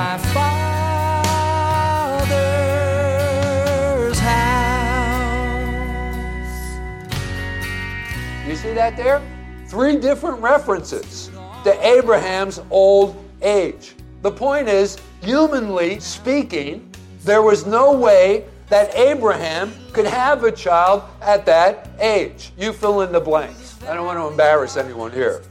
my Father's house. You see that there? Three different references to Abraham's old age. The point is, humanly speaking, there was no way that Abraham could have a child at that age. You fill in the blanks. I don't want to embarrass anyone here.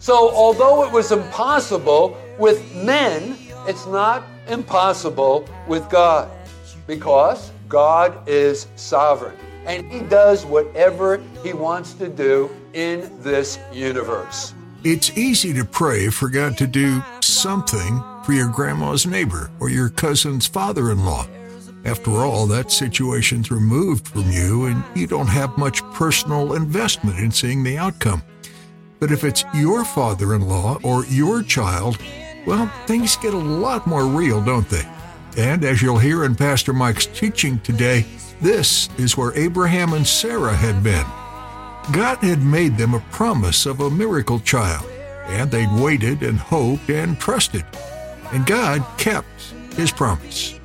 So, although it was impossible with men, it's not impossible with God because God is sovereign and He does whatever He wants to do in this universe. It's easy to pray for God to do something for your grandma's neighbor or your cousin's father in law. After all, that situation's removed from you and you don't have much personal investment in seeing the outcome. But if it's your father in law or your child, well, things get a lot more real, don't they? And as you'll hear in Pastor Mike's teaching today, this is where Abraham and Sarah had been. God had made them a promise of a miracle child, and they'd waited and hoped and trusted. And God kept his promise.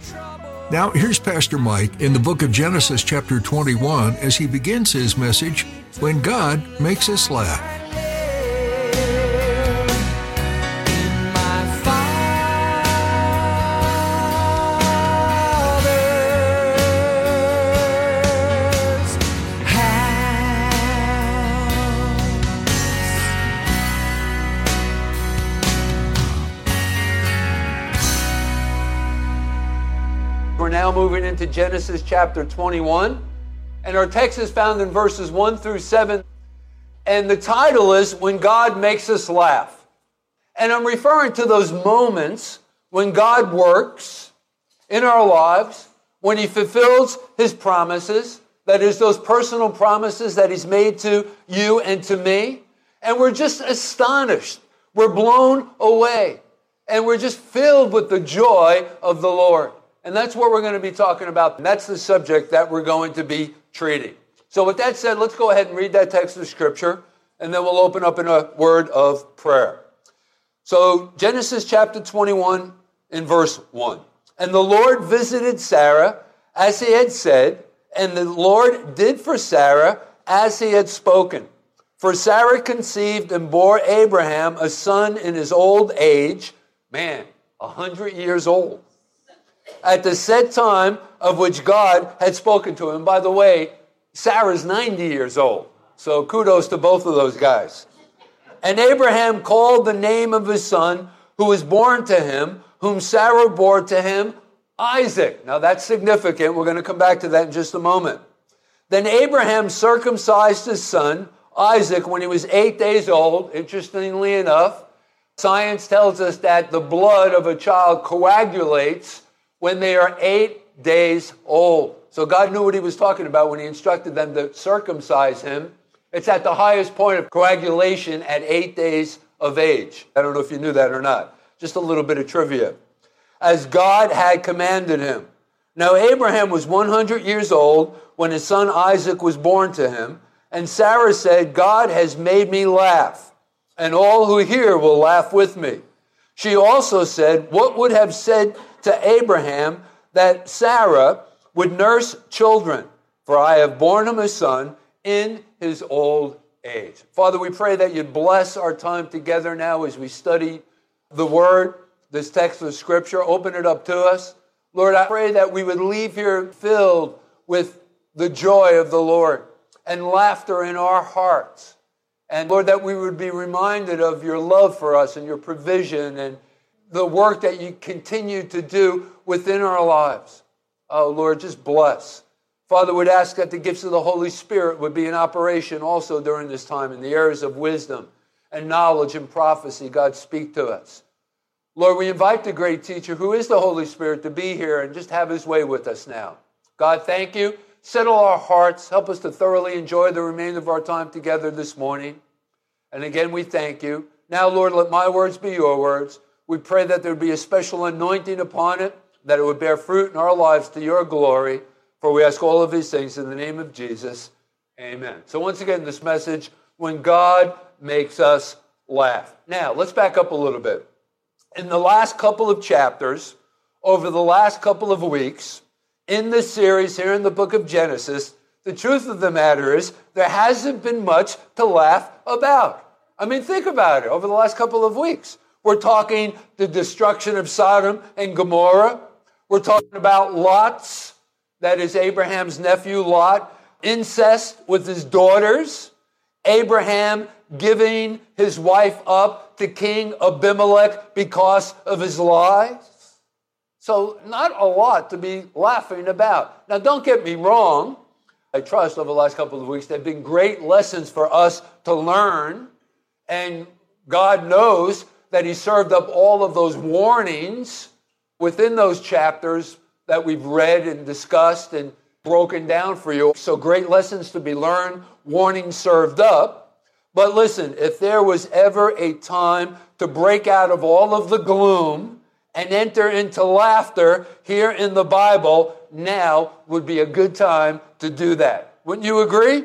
Now, here's Pastor Mike in the book of Genesis, chapter 21, as he begins his message When God Makes Us Laugh. We're now moving into Genesis chapter 21, and our text is found in verses 1 through 7. And the title is When God Makes Us Laugh. And I'm referring to those moments when God works in our lives, when He fulfills His promises, that is, those personal promises that He's made to you and to me. And we're just astonished. We're blown away. And we're just filled with the joy of the Lord. And that's what we're going to be talking about. And that's the subject that we're going to be treating. So, with that said, let's go ahead and read that text of Scripture, and then we'll open up in a word of prayer. So, Genesis chapter 21 in verse 1. And the Lord visited Sarah as he had said, and the Lord did for Sarah as he had spoken. For Sarah conceived and bore Abraham a son in his old age, man, a hundred years old, at the set time of which God had spoken to him. By the way, Sarah's 90 years old. So kudos to both of those guys. And Abraham called the name of his son who was born to him, whom Sarah bore to him, Isaac. Now that's significant. We're going to come back to that in just a moment. Then Abraham circumcised his son, Isaac, when he was eight days old. Interestingly enough, science tells us that the blood of a child coagulates when they are eight days old. So God knew what he was talking about when he instructed them to circumcise him. It's at the highest point of coagulation at eight days of age. I don't know if you knew that or not. Just a little bit of trivia. As God had commanded him. Now, Abraham was 100 years old when his son Isaac was born to him. And Sarah said, God has made me laugh, and all who hear will laugh with me. She also said, What would have said to Abraham that Sarah would nurse children? For I have borne him a son in his old age. Father, we pray that you'd bless our time together now as we study the word, this text of scripture. Open it up to us. Lord, I pray that we would leave here filled with the joy of the Lord and laughter in our hearts. And Lord, that we would be reminded of your love for us and your provision and the work that you continue to do within our lives. Oh, Lord, just bless. Father, would ask that the gifts of the Holy Spirit would be in operation also during this time in the areas of wisdom and knowledge and prophecy. God, speak to us. Lord, we invite the great teacher, who is the Holy Spirit, to be here and just have his way with us now. God, thank you. Settle our hearts. Help us to thoroughly enjoy the remainder of our time together this morning. And again, we thank you. Now, Lord, let my words be your words. We pray that there would be a special anointing upon it, that it would bear fruit in our lives to your glory. For we ask all of these things in the name of Jesus. Amen. So, once again, this message when God makes us laugh. Now, let's back up a little bit. In the last couple of chapters, over the last couple of weeks, in this series here in the book of Genesis, the truth of the matter is there hasn't been much to laugh about. I mean, think about it over the last couple of weeks. We're talking the destruction of Sodom and Gomorrah. We're talking about Lot's, that is Abraham's nephew Lot, incest with his daughters, Abraham giving his wife up to King Abimelech because of his lies. So, not a lot to be laughing about. Now, don't get me wrong. I trust over the last couple of weeks there have been great lessons for us to learn. And God knows that He served up all of those warnings within those chapters that we've read and discussed and broken down for you. So, great lessons to be learned, warnings served up. But listen, if there was ever a time to break out of all of the gloom, and enter into laughter here in the Bible, now would be a good time to do that. Wouldn't you agree?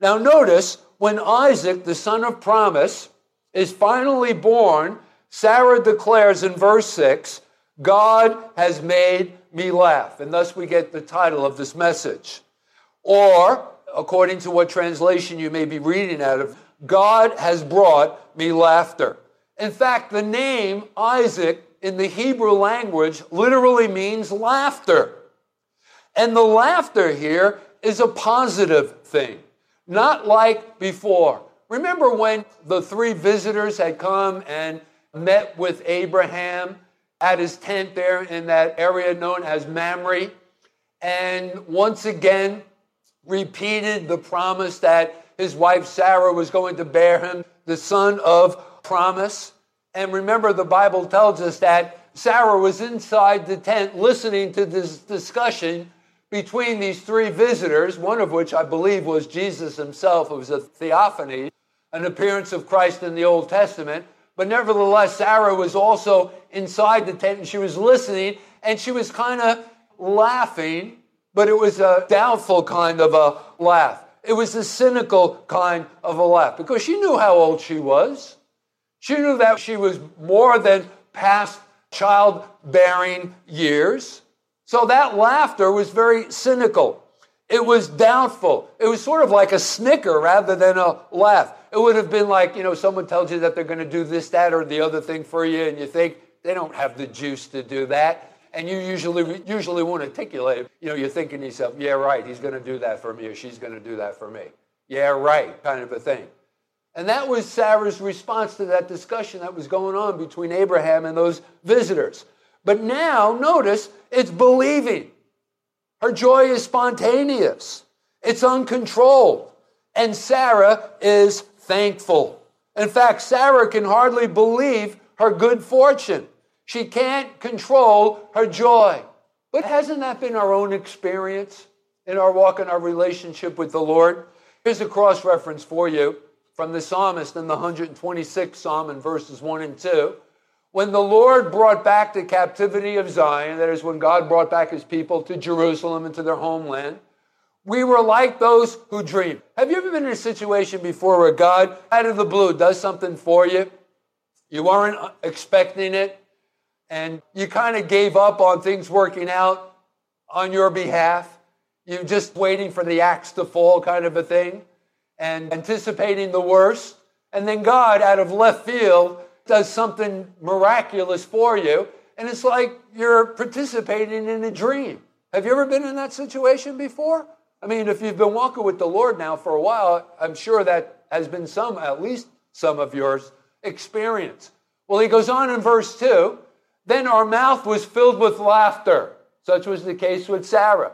Now, notice when Isaac, the son of promise, is finally born, Sarah declares in verse 6 God has made me laugh. And thus we get the title of this message. Or, according to what translation you may be reading out of, God has brought me laughter. In fact, the name Isaac in the Hebrew language literally means laughter. And the laughter here is a positive thing, not like before. Remember when the three visitors had come and met with Abraham at his tent there in that area known as Mamre, and once again repeated the promise that his wife Sarah was going to bear him the son of promise. And remember, the Bible tells us that Sarah was inside the tent listening to this discussion between these three visitors, one of which I believe was Jesus himself. It was a theophany, an appearance of Christ in the Old Testament. But nevertheless, Sarah was also inside the tent and she was listening and she was kind of laughing, but it was a doubtful kind of a laugh. It was a cynical kind of a laugh because she knew how old she was. She knew that she was more than past childbearing years. So that laughter was very cynical. It was doubtful. It was sort of like a snicker rather than a laugh. It would have been like, you know, someone tells you that they're going to do this, that, or the other thing for you, and you think they don't have the juice to do that. And you usually usually won't articulate it. You know, you're thinking to yourself, yeah, right, he's going to do that for me, or she's going to do that for me. Yeah, right, kind of a thing. And that was Sarah's response to that discussion that was going on between Abraham and those visitors. But now, notice, it's believing. Her joy is spontaneous, it's uncontrolled. And Sarah is thankful. In fact, Sarah can hardly believe her good fortune. She can't control her joy. But hasn't that been our own experience in our walk in our relationship with the Lord? Here's a cross reference for you from the psalmist in the 126th psalm in verses 1 and 2. When the Lord brought back the captivity of Zion, that is, when God brought back his people to Jerusalem and to their homeland, we were like those who dream. Have you ever been in a situation before where God, out of the blue, does something for you? You weren't uh, expecting it, and you kind of gave up on things working out on your behalf. You're just waiting for the axe to fall, kind of a thing and anticipating the worst. And then God, out of left field, does something miraculous for you. And it's like you're participating in a dream. Have you ever been in that situation before? I mean, if you've been walking with the Lord now for a while, I'm sure that has been some, at least some of yours, experience. Well, he goes on in verse 2 Then our mouth was filled with laughter. Such was the case with Sarah.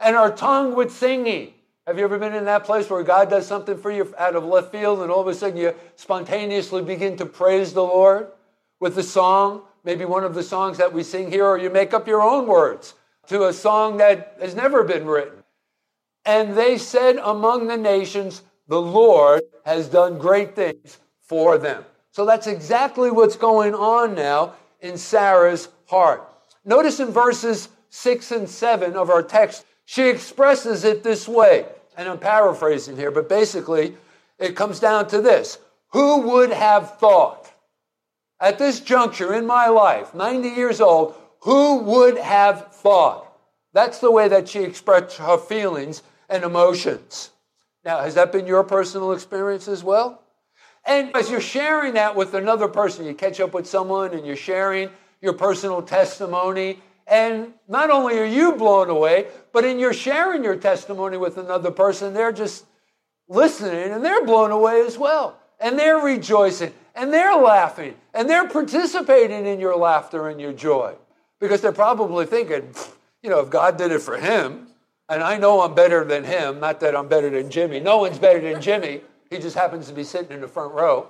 and our tongue with singing. Have you ever been in that place where God does something for you out of left field and all of a sudden you spontaneously begin to praise the Lord with a song, maybe one of the songs that we sing here, or you make up your own words to a song that has never been written? And they said among the nations, the Lord has done great things for them. So that's exactly what's going on now in Sarah's heart. Notice in verses 6 and 7 of our text, she expresses it this way and I'm paraphrasing here, but basically it comes down to this Who would have thought at this juncture in my life, 90 years old, who would have thought? That's the way that she expressed her feelings and emotions. Now, has that been your personal experience as well? And as you're sharing that with another person, you catch up with someone and you're sharing your personal testimony, and not only are you blown away, but in your sharing your testimony with another person, they're just listening and they're blown away as well. And they're rejoicing and they're laughing and they're participating in your laughter and your joy because they're probably thinking, you know, if God did it for him, and I know I'm better than him, not that I'm better than Jimmy. No one's better than Jimmy. He just happens to be sitting in the front row.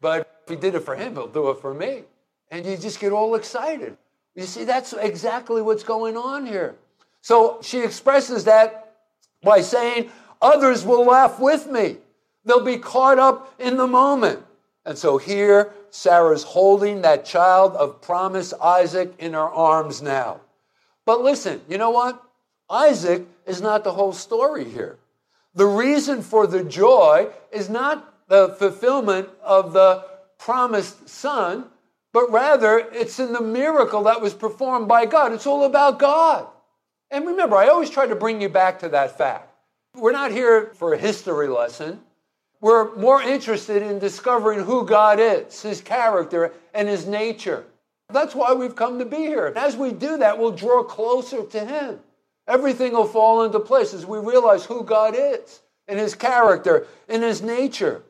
But if he did it for him, he'll do it for me. And you just get all excited. You see, that's exactly what's going on here. So she expresses that by saying, Others will laugh with me. They'll be caught up in the moment. And so here, Sarah's holding that child of promise, Isaac, in her arms now. But listen, you know what? Isaac is not the whole story here. The reason for the joy is not the fulfillment of the promised son, but rather it's in the miracle that was performed by God. It's all about God. And remember, I always try to bring you back to that fact. We're not here for a history lesson. We're more interested in discovering who God is, his character, and his nature. That's why we've come to be here. As we do that, we'll draw closer to him. Everything will fall into place as we realize who God is and his character and his nature.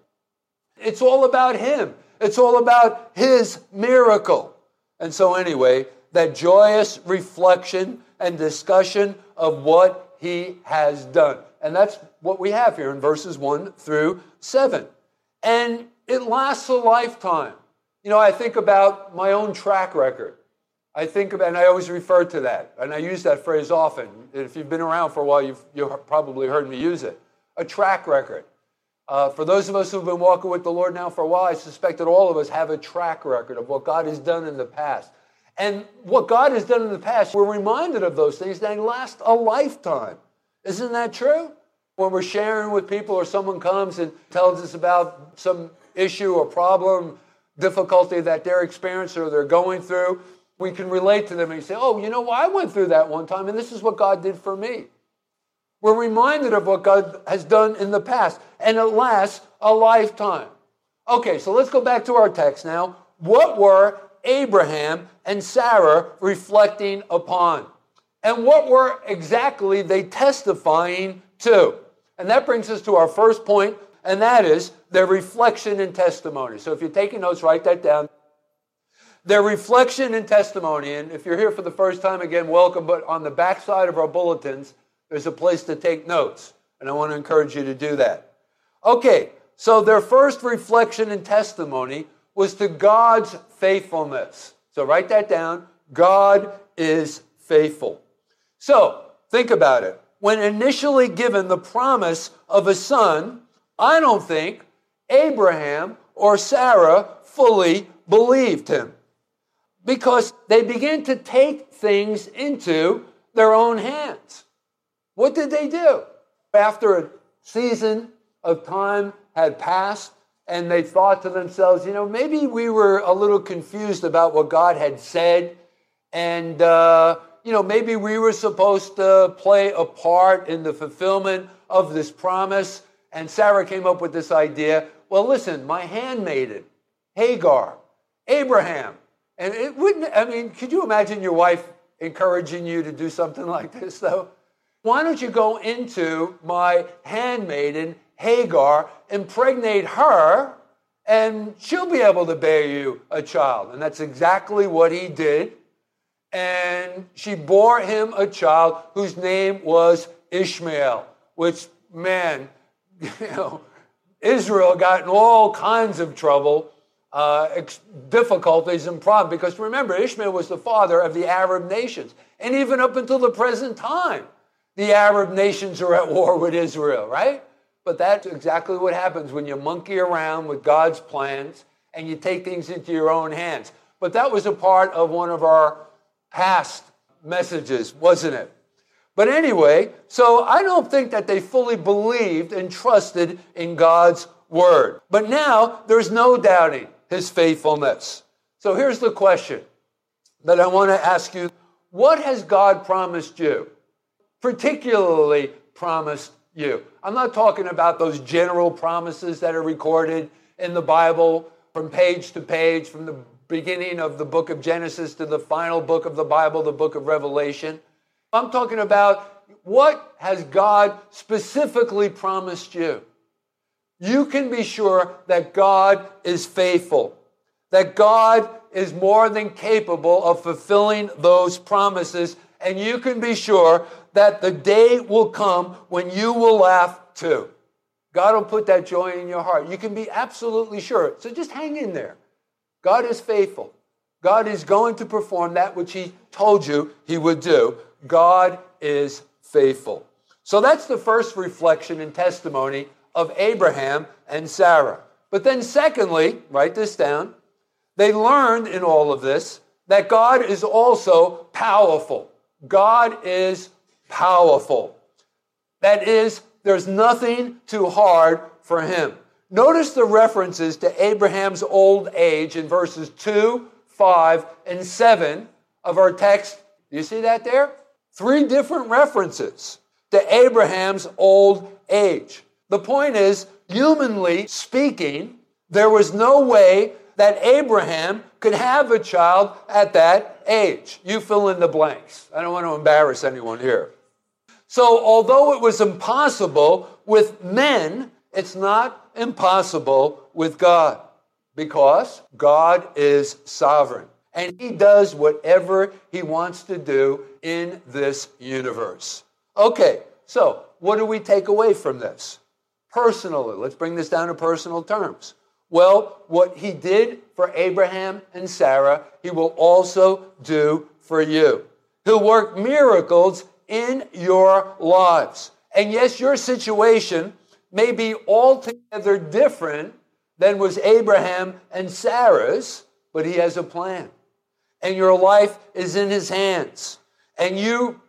It's all about him. It's all about his miracle. And so, anyway, that joyous reflection and discussion of what he has done. And that's what we have here in verses 1 through 7. And it lasts a lifetime. You know, I think about my own track record. I think about, and I always refer to that, and I use that phrase often. If you've been around for a while, you've, you've probably heard me use it. A track record. Uh, for those of us who've been walking with the Lord now for a while, I suspect that all of us have a track record of what God has done in the past. And what God has done in the past, we're reminded of those things that last a lifetime. Isn't that true? When we're sharing with people or someone comes and tells us about some issue or problem, difficulty that they're experiencing or they're going through, we can relate to them and say, oh, you know, I went through that one time and this is what God did for me. We're reminded of what God has done in the past, and it lasts a lifetime. Okay, so let's go back to our text now. What were Abraham and Sarah reflecting upon? And what were exactly they testifying to? And that brings us to our first point, and that is their reflection and testimony. So if you're taking notes, write that down. Their reflection and testimony. And if you're here for the first time, again, welcome. But on the back side of our bulletins, there's a place to take notes, and I want to encourage you to do that. Okay, so their first reflection and testimony was to God's faithfulness. So write that down. God is faithful. So think about it. When initially given the promise of a son, I don't think Abraham or Sarah fully believed him because they began to take things into their own hands. What did they do? After a season of time had passed, and they thought to themselves, you know, maybe we were a little confused about what God had said, and, uh, you know, maybe we were supposed to play a part in the fulfillment of this promise. And Sarah came up with this idea well, listen, my handmaiden, Hagar, Abraham, and it wouldn't, I mean, could you imagine your wife encouraging you to do something like this, though? Why don't you go into my handmaiden, Hagar, impregnate her, and she'll be able to bear you a child? And that's exactly what he did. And she bore him a child whose name was Ishmael, which, man, you know, Israel got in all kinds of trouble, uh, difficulties, and problems. Because remember, Ishmael was the father of the Arab nations. And even up until the present time, the Arab nations are at war with Israel, right? But that's exactly what happens when you monkey around with God's plans and you take things into your own hands. But that was a part of one of our past messages, wasn't it? But anyway, so I don't think that they fully believed and trusted in God's word. But now there's no doubting his faithfulness. So here's the question that I want to ask you What has God promised you? Particularly promised you. I'm not talking about those general promises that are recorded in the Bible from page to page, from the beginning of the book of Genesis to the final book of the Bible, the book of Revelation. I'm talking about what has God specifically promised you? You can be sure that God is faithful, that God is more than capable of fulfilling those promises, and you can be sure that the day will come when you will laugh too. God will put that joy in your heart. You can be absolutely sure. So just hang in there. God is faithful. God is going to perform that which He told you He would do. God is faithful. So that's the first reflection and testimony of Abraham and Sarah. But then, secondly, write this down, they learned in all of this that God is also powerful. God is powerful. That is, there's nothing too hard for him. Notice the references to Abraham's old age in verses 2, 5, and 7 of our text. Do you see that there? Three different references to Abraham's old age. The point is, humanly speaking, there was no way that Abraham could have a child at that age. You fill in the blanks. I don't want to embarrass anyone here. So, although it was impossible with men, it's not impossible with God because God is sovereign and he does whatever he wants to do in this universe. Okay, so what do we take away from this? Personally, let's bring this down to personal terms. Well, what he did for Abraham and Sarah, he will also do for you. He'll work miracles in your lives. And yes, your situation may be altogether different than was Abraham and Sarah's, but he has a plan and your life is in his hands. And you,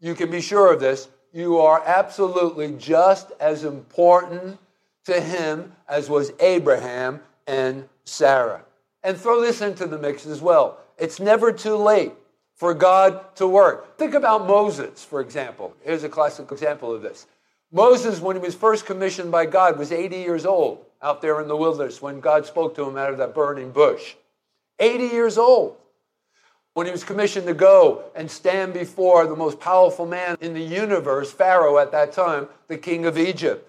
you can be sure of this, you are absolutely just as important to him as was Abraham and Sarah. And throw this into the mix as well. It's never too late for God to work. Think about Moses, for example. Here's a classic example of this. Moses, when he was first commissioned by God, was 80 years old out there in the wilderness when God spoke to him out of that burning bush. 80 years old when he was commissioned to go and stand before the most powerful man in the universe, Pharaoh at that time, the king of Egypt.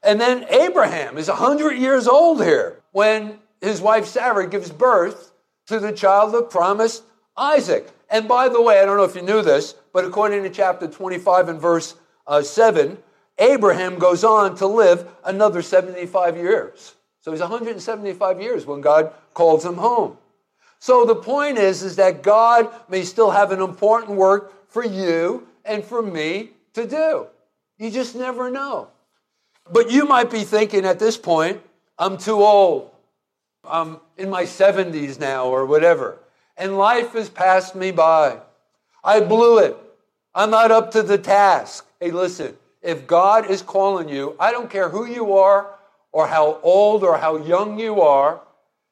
And then Abraham is 100 years old here when his wife Sarah gives birth to the child of promise, Isaac. And by the way, I don't know if you knew this, but according to chapter 25 and verse uh, 7, Abraham goes on to live another 75 years. So he's 175 years when God calls him home. So the point is, is that God may still have an important work for you and for me to do. You just never know. But you might be thinking at this point, I'm too old. I'm in my 70s now or whatever. And life has passed me by. I blew it. I'm not up to the task. Hey, listen, if God is calling you, I don't care who you are or how old or how young you are,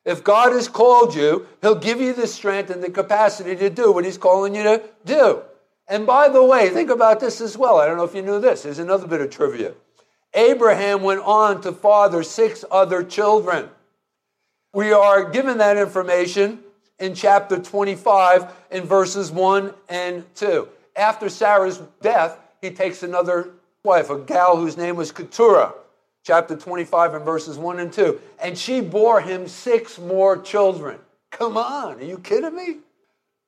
if God has called you, He'll give you the strength and the capacity to do what He's calling you to do. And by the way, think about this as well. I don't know if you knew this. There's another bit of trivia. Abraham went on to father six other children. We are given that information in chapter 25 in verses 1 and 2. After Sarah's death, he takes another wife, a gal whose name was Keturah chapter 25 and verses 1 and 2. And she bore him six more children. Come on, are you kidding me?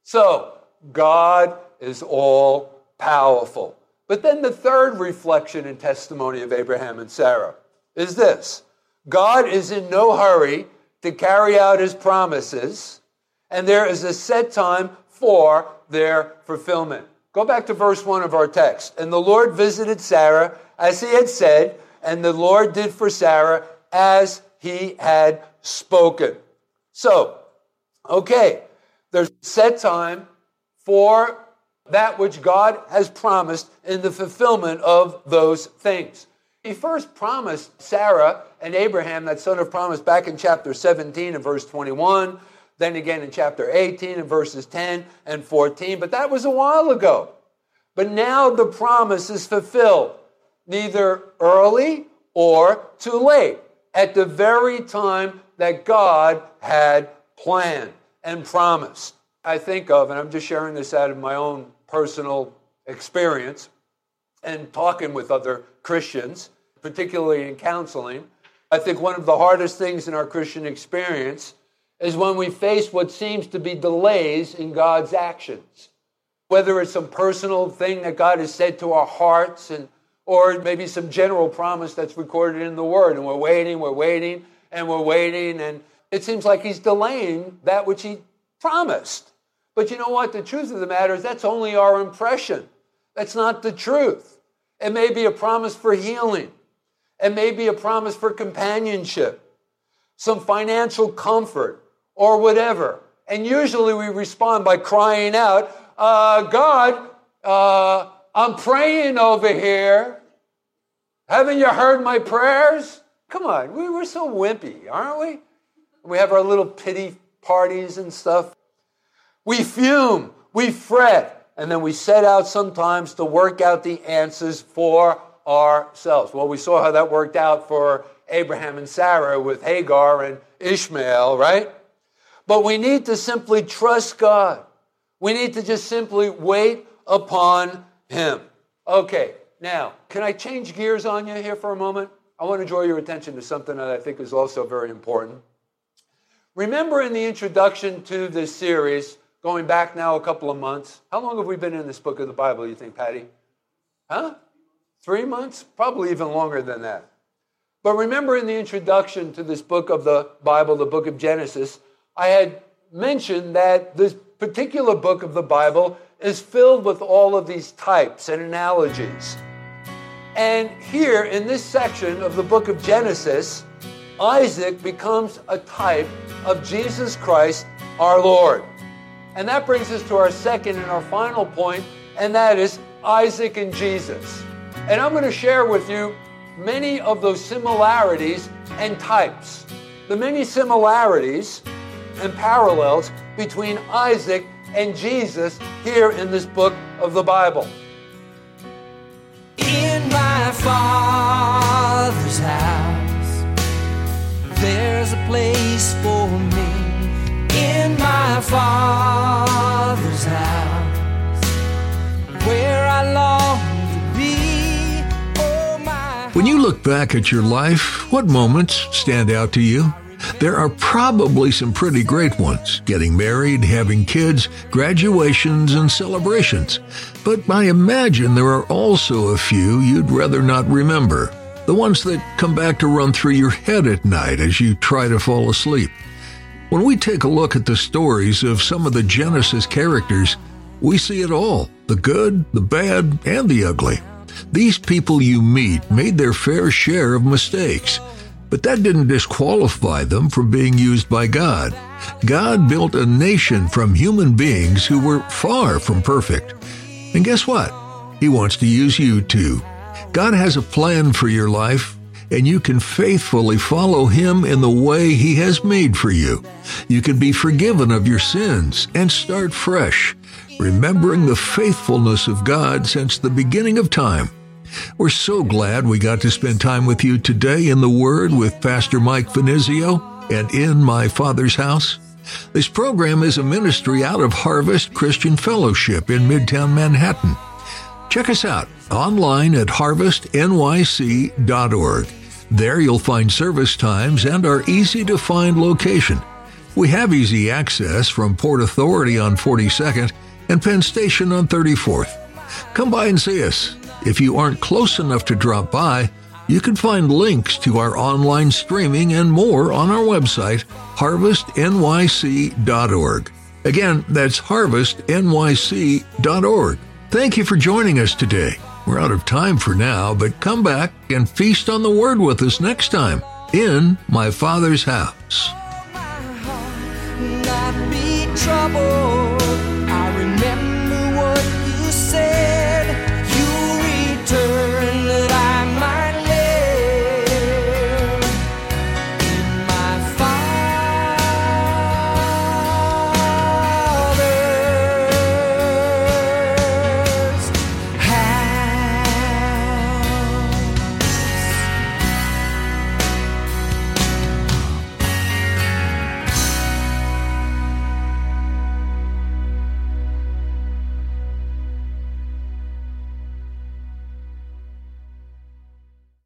So, God is all powerful. But then the third reflection and testimony of Abraham and Sarah is this God is in no hurry to carry out his promises, and there is a set time for their fulfillment. Go back to verse 1 of our text. And the Lord visited Sarah as he had said, and the Lord did for Sarah as he had spoken. So, okay, there's set time for that which God has promised in the fulfillment of those things. He first promised Sarah and Abraham that son of promise back in chapter 17 and verse 21, then again in chapter 18 and verses 10 and 14, but that was a while ago. But now the promise is fulfilled, neither early or too late, at the very time that God had planned and promised. I think of, and I'm just sharing this out of my own personal experience and talking with other Christians, particularly in counseling. I think one of the hardest things in our Christian experience is when we face what seems to be delays in God's actions. Whether it's some personal thing that God has said to our hearts and or maybe some general promise that's recorded in the word and we're waiting, we're waiting, and we're waiting and it seems like he's delaying that which he promised. But you know what? The truth of the matter is that's only our impression. That's not the truth. It may be a promise for healing. It may be a promise for companionship, some financial comfort, or whatever. And usually we respond by crying out, uh, God, uh, I'm praying over here. Haven't you heard my prayers? Come on, we're so wimpy, aren't we? We have our little pity parties and stuff. We fume, we fret, and then we set out sometimes to work out the answers for ourselves. Well, we saw how that worked out for Abraham and Sarah with Hagar and Ishmael, right? But we need to simply trust God. We need to just simply wait upon Him. Okay, now, can I change gears on you here for a moment? I want to draw your attention to something that I think is also very important. Remember in the introduction to this series, going back now a couple of months, how long have we been in this book of the Bible, you think, Patty? Huh? Three months? Probably even longer than that. But remember in the introduction to this book of the Bible, the book of Genesis, I had mentioned that this particular book of the Bible is filled with all of these types and analogies. And here in this section of the book of Genesis, Isaac becomes a type of Jesus Christ our Lord. And that brings us to our second and our final point, and that is Isaac and Jesus. And I'm going to share with you many of those similarities and types. The many similarities and parallels between Isaac and Jesus here in this book of the Bible. In my father's house, there's a place for me. In my father's house, where I long to be. Oh, my. When you look back at your life, what moments stand out to you? There are probably some pretty great ones getting married, having kids, graduations, and celebrations. But I imagine there are also a few you'd rather not remember. The ones that come back to run through your head at night as you try to fall asleep. When we take a look at the stories of some of the Genesis characters, we see it all the good, the bad, and the ugly. These people you meet made their fair share of mistakes. But that didn't disqualify them from being used by God. God built a nation from human beings who were far from perfect. And guess what? He wants to use you too. God has a plan for your life, and you can faithfully follow Him in the way He has made for you. You can be forgiven of your sins and start fresh, remembering the faithfulness of God since the beginning of time. We're so glad we got to spend time with you today in the Word with Pastor Mike Finizio and in my Father's house. This program is a ministry out of Harvest Christian Fellowship in Midtown Manhattan. Check us out online at harvestnyc.org. There you'll find service times and our easy to find location. We have easy access from Port Authority on 42nd and Penn Station on 34th. Come by and see us. If you aren't close enough to drop by, you can find links to our online streaming and more on our website, harvestnyc.org. Again, that's harvestnyc.org. Thank you for joining us today. We're out of time for now, but come back and feast on the Word with us next time in my Father's house.